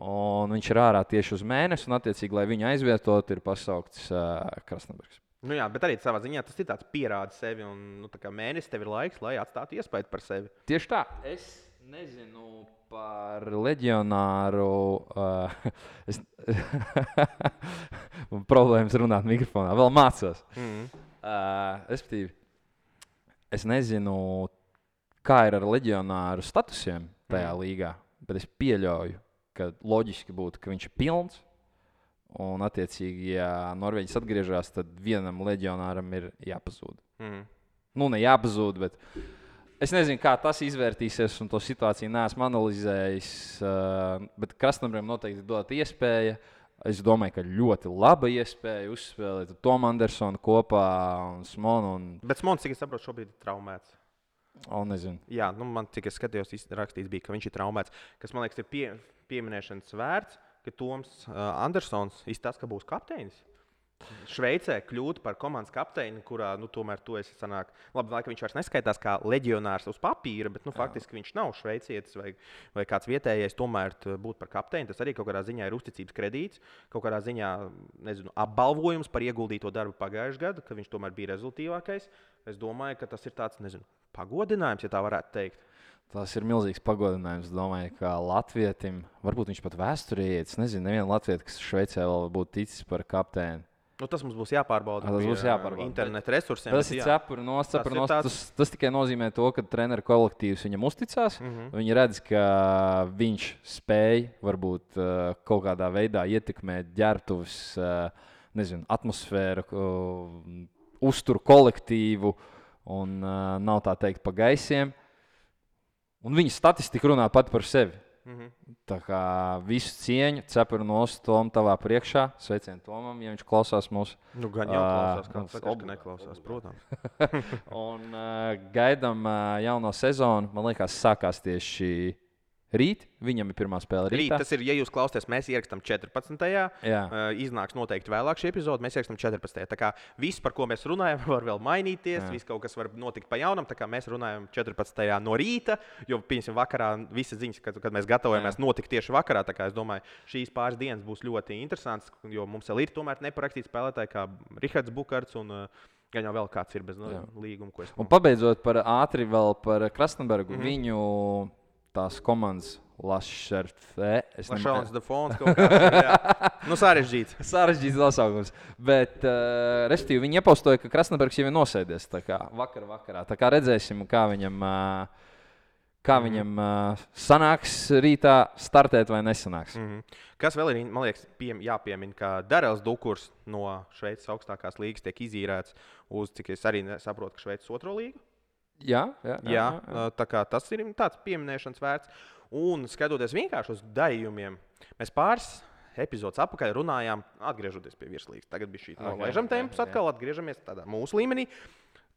Un viņš ir ārā tieši uz mēnesi, un, attiecīgi, lai viņu aizvietotu, ir pasaukts uh, Krasnodargs. Nu jā, bet arī savā ziņā tas ir tāds pierāda sevi. Un, nu, mēnesis tev ir laiks, lai atstātu iespēju par sevi. Tieši tā. Es nezinu par leģionāru. Uh, es man problēmas runāt mikrofonā. Vēl mācos. Mm. Uh, respektīvi, es nezinu, kā ir ar leģionāru statusiem tajā Mhm. līgā, bet es pieļauju, ka loģiski būtu, ka viņš ir pilns. Un, attiecīgi, ja Norvēģis atgriežas, tad vienam leģionāram ir jāpazūd. Mm. Nu, ne jāpazūd, bet Es nezinu, kā tas izvērtīsies, un to situāciju neesmu analizējis. Uh, bet Krasnodarbam noteikti dot iespēju. Es domāju, ka ļoti laba iespēja uzspēlēt Tomu Andersonu kopā un Smonu. Un... Bet Smons, cik es saprotu, šobrīd ir traumēts. O, nezinu. Jā, nu, man es skatījos, rakstīts bija, ka viņš ir traumēts. Kas man liekas, ir pie, pieminēšanas vērts, ka Toms Andersons izstāsta, ka būs kapteinis. Šveicē kļūt par komandas kapteini, kurā nu, tomēr tu esi sanāk. Labi, laika viņš vairs neskaitās kā leģionārs uz papīra, bet nu, faktiski viņš nav šveicietis vai, vai kāds vietējais. Tomēr būt par kapteini tas arī kaut kādā ziņā ir uzticības kredīts, kaut kādā ziņā nezinu, apbalvojums par ieguldīto darbu pagājušajā gadā, ka viņš tomēr bija rezultātīvākais. Es domāju, ka tas ir tāds nezinu, pagodinājums, ja tā varētu teikt. Tas ir milzīgs pagodinājums. Domāju, ka Latvijam, varbūt viņš pat vēsturē iet. Es nezinu, nevienu Latviju, kas Šveicē vēl būtu ticis par kapteini. Nu, tas mums būs jāpārbauda. Ah, tas būs jāpārbauda, Internet resursiem. Tas ir jā. cepuri nost, ir nost. tāds- Tas, tas tikai nozīmē to, ka treneru kolektīvs viņam uzticās. Mm. -hmm. Viņi redz, ka viņš spēj varbūt uh, kaut kādā veidā ietekmēt ģērbtuves uh, nezinu, atmosfēru, uzturu kolektīvu un uh, nav tā teikt pa gaisiem. Un viņa statistika runā pati par sevi. Mhm. Tā kā visu cieņu, cepuru nost Tom tavā priekšā. Sveicien Tomam, ja viņš klausās mūsu. Nu, gan jau klausās, kā nu, saka, ka obligāti, neklausās, protams. Un uh, gaidām uh, jauno sezonu. Man liekas, sākās tieši rīt. Viņam ir pirmā spēle Rīt, tas ir, ja jūs klausāties, mēs ierakstām 14. Jā. Uh, iznāks noteikti vēlāk šī epizode. Mēs ierakstām 14. Tā kā viss, par ko mēs runājam, var vēl mainīties. Jā. Viss kaut kas var notikt pa jaunam. Tā kā mēs runājam 14. no rīta, jo, pieņemsim, vakarā visas ziņas, kad, kad mēs gatavojamies, notika tieši vakarā. Tā kā es domāju, šīs pāris dienas būs ļoti interesantas, jo mums vēl ir tomēr neparakstīti spēlētāji kā Rihards Bukārts un uh, gan jau vēl kāds ir bez no, Jā. līguma. ko es- Un pabeidzot par ātri vēl par Krasnodarbu, mm -hmm. viņu tās komandas kāds. jā. Nu, sarežģīts. Sarežģīts nosaukums. Bet, uh, respektīvi, viņi iepostoja, ka Krasnodarbs jau ir nosēdies kā vakar, vakarā. Tā kā redzēsim, kā viņam, uh, kā Mhm. viņam uh, sanāks rītā startēt vai nesanāks. Mm. Mhm. Kas vēl ir, man liekas, piem, jāpiemina, ka Darēls Dukurs no Šveices augstākās līnijas tiek izīrēts uz, cik es arī saprotu, Šveices otro līgu. Jā, jā, jā, Jā, jā, tā kā tas ir tāds pieminēšanas vērts. Un skatoties vienkārši uz darījumiem, mēs pāris epizodus atpakaļ runājām, atgriežoties pie virslīgas. Tagad bija šī ok, temps, jā. atkal atgriežamies tādā mūsu līmenī.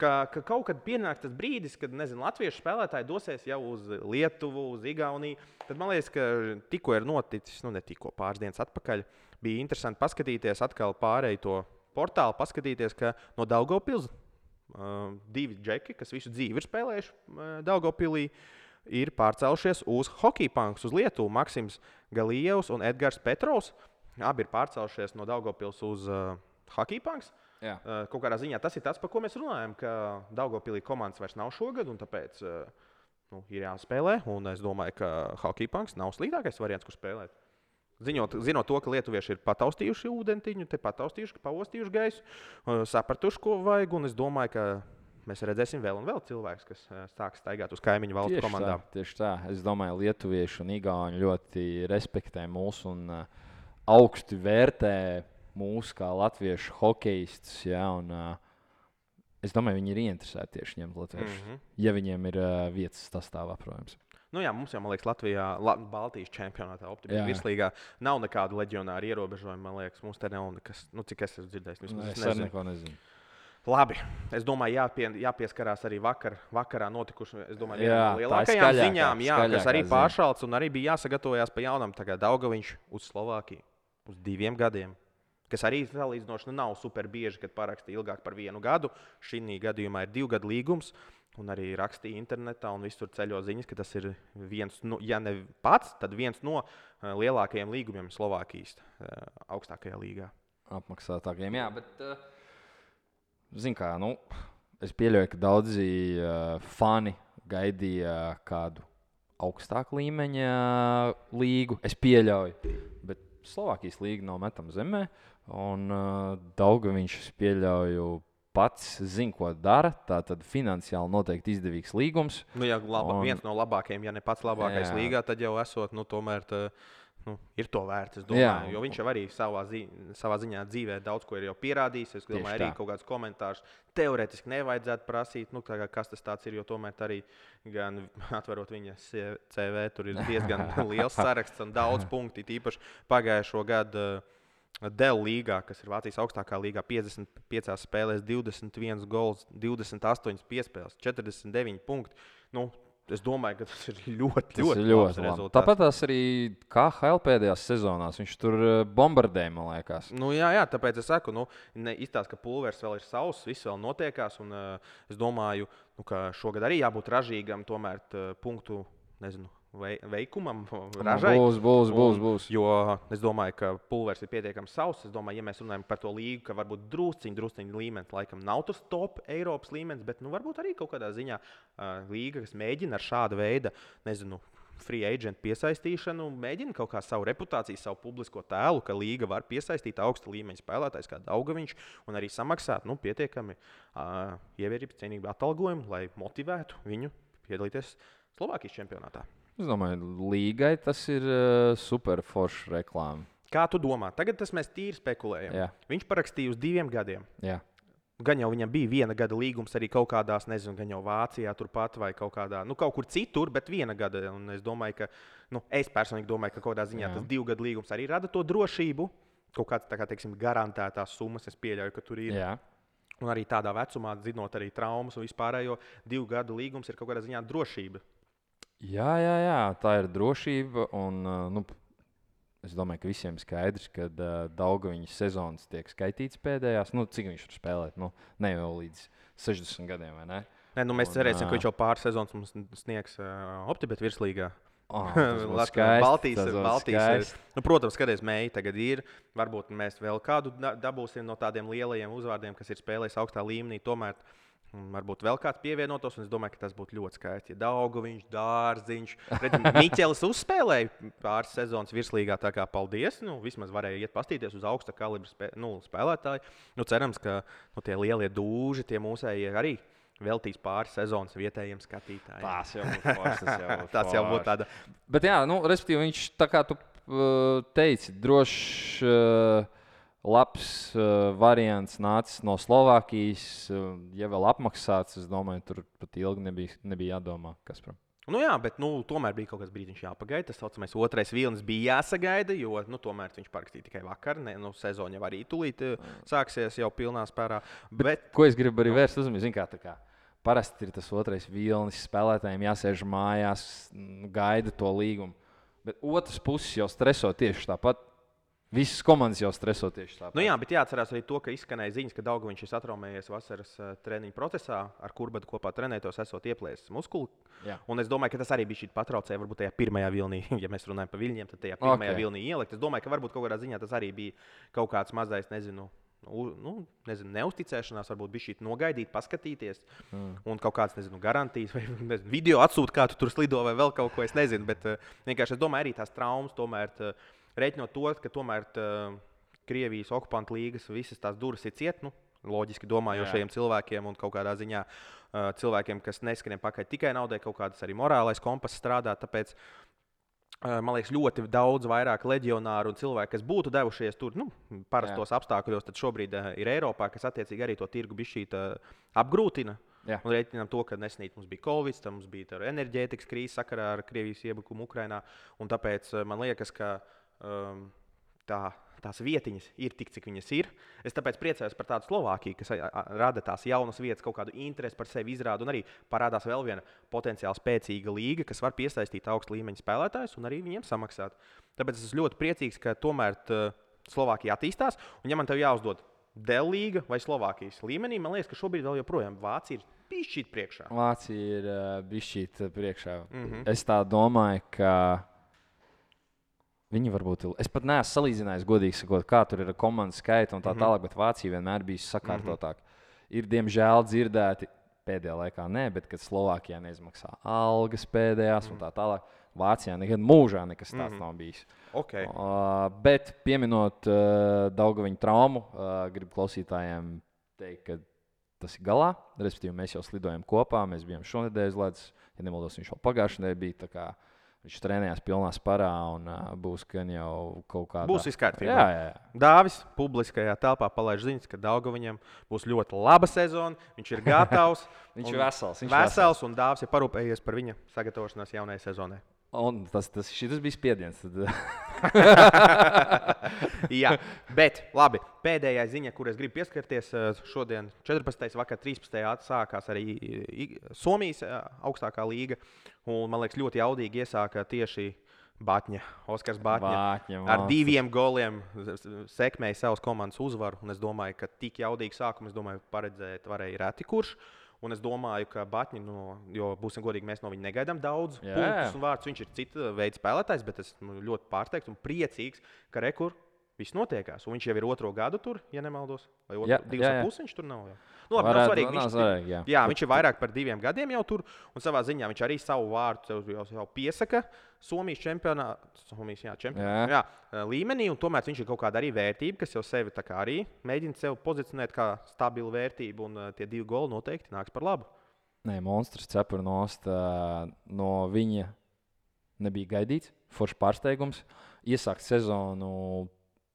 Ka, ka kaut kad pienāks tas brīdis, kad nezinu, latviešu spēlētāji dosies jau uz Lietuvu, uz Igauniju. Tad man liekas, ka tikko ir noticis, nu ne tikko pāris dienas atpakaļ, bija interesanti paskatīties atkal pārēju to portālu, paskatīties, ka no Daugopils uh, divi džeki, kas visu dzīvi ir spēlējuši uh, Daugopilī, ir pārcēlušies uz hockey punks, uz Lietuvu. Maksims Galievs un Edgars Petrovs. Abi ir pārcēlušies no Daugopils uz uh, hockey punks. jā. Uh, kaut kādā ziņā tas ir tas, par ko mēs runājam, ka Daugopilī komandas vairs nav šogad, un tāpēc uh, nu, ir jāspēlē. Un es domāju, ka hockey punks nav sliktākais variants, kur spēlēt. Ziņot, zinot to, ka lietuvieši ir pataustījuši ūdentiņu, te pataustījuši, pavostījuši gaisu, uh, sapratuši, ko vajag. Es domāju, ka mēs redzēsim vēl un vēl cilvēkus, kas uh, sāks staigāt uz kaimiņu valstu Tieši tā, komandām. tieši tā. Es domāju, ka lietuvieši un igauni ļoti respektē mūsu un uh, augstu vērtē mūsu kā latviešu hokeistus. Ja, un, es domāju, viņi ir ieinteresēti tieši ņemt latviešus. Mm. -hmm. Ja viņiem ir uh, vietas sastāvā, protams. Nu, jā, mums jau, man liekas, Latvijā, La Baltijas čempionātā, Optimā Jā. virslīgā nav nekāda leģionāra ierobežojuma. Man liekas, mums te nav nekas, nu, cik es esmu dzirdējis. Vismaz, Es es arī nezinu. neko nezinu. Labi, es domāju, jāpie, jāpieskarās arī vakar, vakarā notikušajām, es domāju, Jā, lielākajām skaļākā- ziņām, jā, kas arī pāršalts un arī bija jāsagatavojas pa jaunam. Tagad Daugaviņš uz Slovākiju uz diviem gadiem. Kas arī salīdzinoši nu, nav super bieži, kad parakstīja ilgāk par vienu gadu. Šī gadījumā ir divu gadu līgums. Un arī rakstīja internetā, un visur ceļo ziņas, ka tas ir viens, no, ja ne pats, tad viens no uh, lielākajiem līgumiem Slovākijas uh, augstākajā līgā. apmaksātākiem. Jā, bet, uh, zin kā, nu, es pieļauju, ka daudzi fani gaidīja kādu augstāku līmeņa līgu. Es pieļauju, bet Slovākijas līga nav metama zemē, un Daugaviņš, pieļauju, pats zina, ko dara. Tā tad finansiāli noteikti izdevīgs līgums. Nu, ja laba, Un- viens no labākajiem, ja ne pats labākais Jā. Jā. līgā, tad jau esot, nu, tomēr tā, nu, ir to vērts. es Domāju, jo viņš jau arī savā, zi savā ziņā dzīvē daudz ko ir pierādījis. Es domāju, arī kaut kādus komentārus teorētiski nevajadzētu prasīt. Nu, kā kas tas ir, jo tomēr arī gan atverot viņa CV, tur ir diezgan liels saraksts un daudz punktu. it Īpaši pagājušo gadu. Dēļ līgā, kas ir Vācijas augstākā līgā, 55 spēlēs, 21 gols, 28 piespēles, 49 punkti. Nu, es domāju, ka tas ir ļoti, Tas ļoti, ir ļoti labi. Tāpat tās arī KHL pēdējās sezonās. Viņš tur eh, bombardēja, man liekas. Nu, jā, jā, tāpēc es saku, nu, izstāsta, ka pulveris vēl ir sauss, viss vēl notiekās. Un, uh, es domāju, nu, ka šogad arī jābūt ražīgam, tomēr t, punktu nezinu, veikumam, ražai. Būs, būs, būs. Un- būs. Jo es domāju, ka pulveris ir pietiekami sauss. Es domāju, ja mēs runājam par to līgu, ka varbūt drusciņš, drusciņš līmenis, laikam nav tas top Eiropas līmenis, bet nu, varbūt arī kaut kādā ziņā uh, līga, kas mēģina ar šādu veidu, nezinu, free agent piesaistīšanu, mēģina kaut kā savu reputāciju, savu publisko tēlu, ka līga var piesaistīt augsta līmeņa spēlētājs, kā Daugaviņš, un arī samaksāt nu, pietiekami uh, ievērības cienīgu atalgojumu, lai motivētu viņu piedalīties Slovākijas čempionātā. Es domāju, līgai tas ir uh, super forša reklāma. Kā tu domā? Tagad tas mēs tīri spekulējam. Jā. Viņš parakstīja uz diviem gadiem. Jā. Gan jau viņam bija viena gada līgums arī kaut kādās, nezinu, gan jau Vācijā, turpat vai kaut kādā, nu, kaut kur citur, bet viena gada. Un es domāju, ka, nu, es personīgi domāju, ka kaut kādā ziņā Jā. tas divu gadu līgums arī rada to drošību. Kaut kāds, tā kā, teiksim, garantētās summas, es pieļauju, ka tur ir. Jā. Un arī tādā vecumā, zinot arī traumas un vispārējo, divu gadu līgums ir kaut kādā ziņā drošība. Jā, jā, jā, tā ir drošība. Un, uh, nu, es domāju, ka visiem ir skaidrs, ka uh, Daugaviņas sezonas tiek skaitīts pēdējās. Nu, cik viņš tur spēlē? Nu, ne jau līdz 60 gadiem, vai ne? Nē, nu, mēs Un, cerēsim, ka ā. viņš jau pāris sezonas mums sniegs uh, optibet virslīgā. Oh, Latvijas tas būtu Baltijas. Nu, protams, skaties, mēģi tagad ir. Varbūt mēs vēl kādu da- dabūsim no tādiem lielajiem uzvārdiem, kas ir spēlējis augstā līmenī. Tomēr mm, varbūt vēl kāds pievienotos. un Es domāju, ka tas būtu ļoti skaisti. Ja Daugoviņš, Dārziņš, Miķels uzspēlēja pāris sezonas virslīgā. Tā kā paldies. Nu, vismaz varēja iet pastīties uz augsta kalibra spē, nu, spēlētāju. Nu, cerams, ka nu, tie lielie dūži, tie mūsējie arī veltīs pāris sezonas vietējiem skatītājiem. Tas jau būtu forši. Tas jau būtu tāda Bet, jā, nu, respektīvi, viņš tā kā tu uh, teici, drošs, uh, labs uh, variants nācis no Slovākijas. Uh, ja vēl apmaksāts, es domāju, tur pat ilgi nebija, nebija jādomā, kas par. Nu, jā, bet nu, tomēr bija kaut kāds brīdis jāpagaida. Tas saucamais otrais vilnis bija jāsagaida, jo nu, tomēr viņš parakstīja tikai vakar. Ne, nu, sezona jau arī tūlīt eh, sāksies jau pilnā spērā. Bet, Ko es gribu arī vērst uzmanību? Zini, kā kā parasti ir tas otrais vilnis, spēlētājiem jāsēž mājās, mm, gaida to līgumu. Bet otrs puses jau streso tieši tāpat. Visas komandas jau streso tieši tāpat. nu, jā, bet jāatcerās arī to, ka izskanēja ziņas, ka Daugaviņš ir satraumējies vasaras uh, treniņu procesā, ar kurbadu kopā trenētos, esot ieplēsis muskuli. Jā. Un es domāju, ka tas arī bija šī patraucēja, varbūt tajā pirmajā vilnī, ja mēs runājam par viļņiem, tad tajā pirmajā Ok. okay. vilnī ielikt. Es domāju, ka varbūt kaut kādā ziņā tas arī bija kaut kāds mazais, nezinu. Nu, nu, nezinu, neusticēšanās, varbūt bija šī nogaidīt, paskatīties, mm. un kaut kādas nezinu, garantijas, vai nezinu, video atsūtīt, kā tu tur slido, vai vēl kaut ko. Es nezinu, bet uh, vienkārši es domāju, arī tās traumas, tomēr uh, rēķinot to, ka tomēr uh, Krievijas okupantu līgas visas tās durvis ir ciet. Nu, Loģiski domājošiem cilvēkiem un kaut kādā ziņā uh, cilvēkiem, kas neskrien pakaļ tikai naudai, kaut kādas arī morālais kompass strādā. Tāpēc Uh, man liekas, ļoti daudz vairāk leģionāru un cilvēku, kas būtu devušies tur nu, parastos Jā. apstākļos, tad šobrīd uh, ir Eiropā, kas attiecīgi arī to tirgu bišķīt uh, apgrūtina. Jā. Un rēķinām to, ka nesenīt mums bija Covid, tad mums bija enerģētikas krīze sakarā ar Krievijas iebrukumu Ukrajinā. Tāpēc uh, man liekas, ka um, tā, tās vietiņas ir tik, cik viņas ir. Es tāpēc priecājos par tādu Slovākiju, kas rada tās jaunas vietas, kaut kādu interesi par sevi izrāda. Un arī parādās vēl viena potenciāli spēcīga līga, kas var piesaistīt augstu līmeņa spēlētājus un arī viņiem samaksāt. Tāpēc es esmu ļoti priecīgs, ka tomēr Slovākija attīstās. Un, ja man te jāuzdod Dēļ līga vai Slovākijas līmenī, man liekas, ka šobrīd vēl joprojām Vācija ir pišķīt priekšā. Vācija ir uh, bijusi priekšā. Mm. -hmm. Es tā domāju, ka viņi varbūt. ir- Es pat neesmu salīdzinājis, godīgi sakot, kā tur ir komandas skaitu un tā Mhm. tālāk, bet Vācija vienmēr bija sakārtotāka. Mm -hmm. Ir diemžēl dzirdēti. Pēdējā laikā nē, bet kad Slovākijā neizmaksā algas pēdējās Mhm. un tā tālāk, Vācijā nekad mūžā nekas tāds mm -hmm. nav bijis. Okay. Uh, bet pieminot uh, Daugaviņu traumu, uh, gribu klausītājiem teikt, ka tas ir galā. Respektīvi, mēs jau slidojam kopā, mēs bijām šonadēļ uz ledus. Ja nemaldos, viņš jau pagājušajā nedēļā bija. Viņš trenējās pilnā sparā un uh, būs gan jau kaut kāda. Būs viss kārtībā. Jā, jā, jā. Dāvis publiskajā telpā palaiž ziņas, ka Daugaviņam būs ļoti laba sezona. Viņš ir gatavs. Viņš ir vesels. Viņš ir vesels, un Dāvis ir parūpējies par viņa sagatavošanos jaunajai sezonai. Un tas, tas šis bija spiediens. Jā, bet labi. Pēdējā ziņa, kur es gribu pieskarties, eh, šodien 14. vakar 13. sākās arī I- Somijas eh, augstākā līga. Un, man liekas, ļoti jaudīgi iesāka tieši Batņa, Oskars Batņa. Vāķņa, Ar diviem goliem sekmēja savas komandas uzvaru. un Es domāju, ka tik jaudīgu sākumu es domāju, paredzēt varēja reti kurš. Un es domāju, ka Batņi, no, jo būsim godīgi, mēs no viņa negaidām daudz Jā. punktus un vārdus. Viņš ir cita veida spēlētājs, bet esmu ļoti pārsteigts un priecīgs, ka rekur viss notiekās. Un viņš jau ir otro gadu tur, ja nemaldos. Vai otru, Jā, divus jā, jā. pusi viņš tur nav. Jau. Nu, labi, Varētu- svarīgi, viņš, svarīgi, jā. jā, viņš ir vairāk par diviem gadiem jau tur. Un savā ziņā viņš arī savu vārdu jau, jau, piesaka Somijas čempionātā, Somijas jā, čempionā, jā. Jā, līmenī. un Tomēr viņš ir kaut kāda arī vērtība, kas jau sevi arī mēģina sev pozicionēt kā stabilu vērtību. Un uh, tie divi goli noteikti nāks par labu. Nē, monstrs cepura nost. ā, No viņa nebija gaidīts. Foršs pārsteigums. Iesākt sezonu.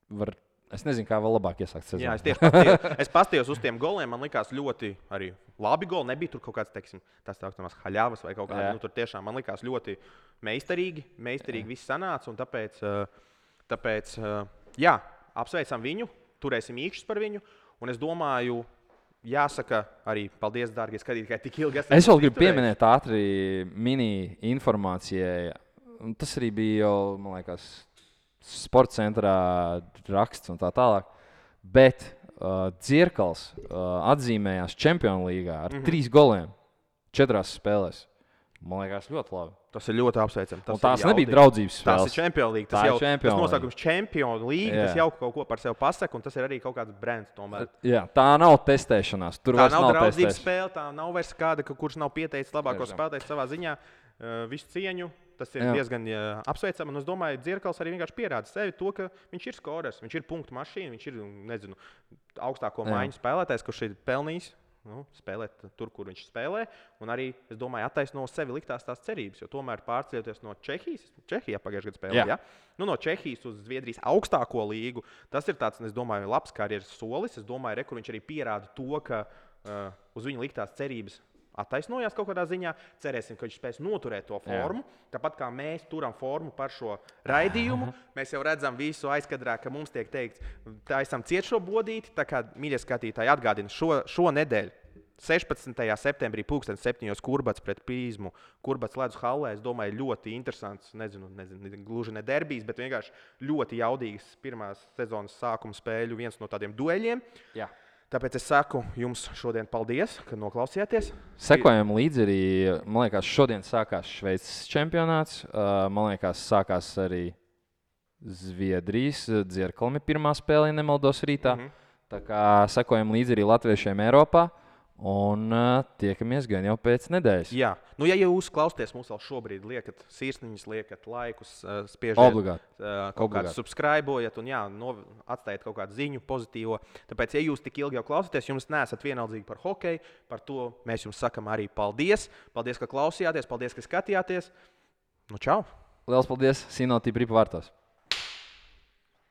Var, es nezinu, kā vēl labāk iesākt sezonu. Jā, es tieši paskatījos, es paskatījos uz tiem goliem. Man liekas, ļoti arī labi goli. Nebija tur kaut kāds, teiksim, tas tā saucamās haļavas vai kaut kāda. Jā. Nu, tur tiešām man liekas ļoti meistarīgi. Meistarīgi viss sanāca. Tāpēc, uh, tāpēc uh, jā, apsveicam viņu, turēsim īkšķus par viņu. Un es domāju, jāsaka arī paldies, dārgie skatītāji, ka tik ilgi esat. Es vēl gribu pieminēt ātri mini informācijai. Tas arī bija jau, man liekas, sporta centrā raksts un tā tālāk. Bet uh, Dzirkals uh, atzīmējās Champions League ar mm -hmm. trīs goliem četrās spēlēs. Man liekas, ļoti labi. Tas ir ļoti apsveicami. Un ir tās nebija draudzības Tas spēles. ir Champions League. Tas Tā jau Champions tas nosaukums Champions League. Jā. Tas jau kaut ko par sevi pasaka, un tas ir arī kaut kāds brands. Tomēr. Jā, tā nav testēšanās. Tur Tā nav nav draudzības spēle, tā nav vairs kāda, kurš nav pieteicis labāko spēlētāju savā ziņā. Uh, visu cieņu. Tas ir Jā. Diezgan uh, apsveicami. Es domāju, ka Dzirkals arī vienkārši pierāda sevi to, ka viņš ir skorers, viņš ir punktu mašīna, viņš ir nezinu, augstāko Jā. maiņu spēlētājs, kurš ir pelnījis. Nu, spēlēt tur, kur viņš spēlē. Un arī, es domāju, attaisno sevi liktās tās cerības. Jo tomēr pārceļoties no Čehijas, Čehijā pagājušajā gadā spēlēja. Ja? Nu, no Čehijas uz Zviedrijas augstāko līgu. Tas ir tāds, es domāju, labs karjeras solis. Es domāju, re, kur viņš arī pierāda to, ka uh, uz viņa liktās cerības attaisnojās kaut kādā ziņā. Cerēsim, ka viņš spēs noturēt to formu. Jā. Tāpat kā mēs turam formu par šo raidījumu, mēs jau redzam visu aizkadrā, ka mums tiek teikts, tā esam ciet šo bodīti. Tā kā mīļie skatītāji atgādina šo, šo nedēļu. 16. septembrī, 2007. kurbats pret pīzmu. Kurbats ledus hallē, es domāju, ļoti interesants. Nezinu, nezinu ne- gluži ne derbijas, bet vienkārši ļoti jaudīgs pirmās sezonas sākuma spēļu, viens no tādiem dueļiem. Jā. Tāpēc es saku jums šodien paldies, ka noklausījāties. Sekojam līdzi arī, man liekas, šodien sākās Šveices čempionāts. Man liekas, sākās arī Zviedrijas dzirkalmi pirmā spēlē, nemaldos rītā. Mm. -hmm. Tā kā sekojam līdzi arī latviešiem Eiropā. Un uh, tiekamies gan jau pēc nedēļas. Jā, nu, ja jūs klausāties mūsu vēl šobrīd, liekat sirsniņus, liekat laikus, uh, spiežat Obligāti. uh, kaut Obligāti. subscribējat un jā, no, atstājiet kaut kādu ziņu pozitīvu. Tāpēc, ja jūs tik ilgi jau klausāties, jums nesat vienaldzīgi par hokeju, par to mēs jums sakam arī paldies. Paldies, ka klausījāties, paldies, ka skatījāties. Nu, čau! Lielas paldies! Sinotīpa ripa vārtos!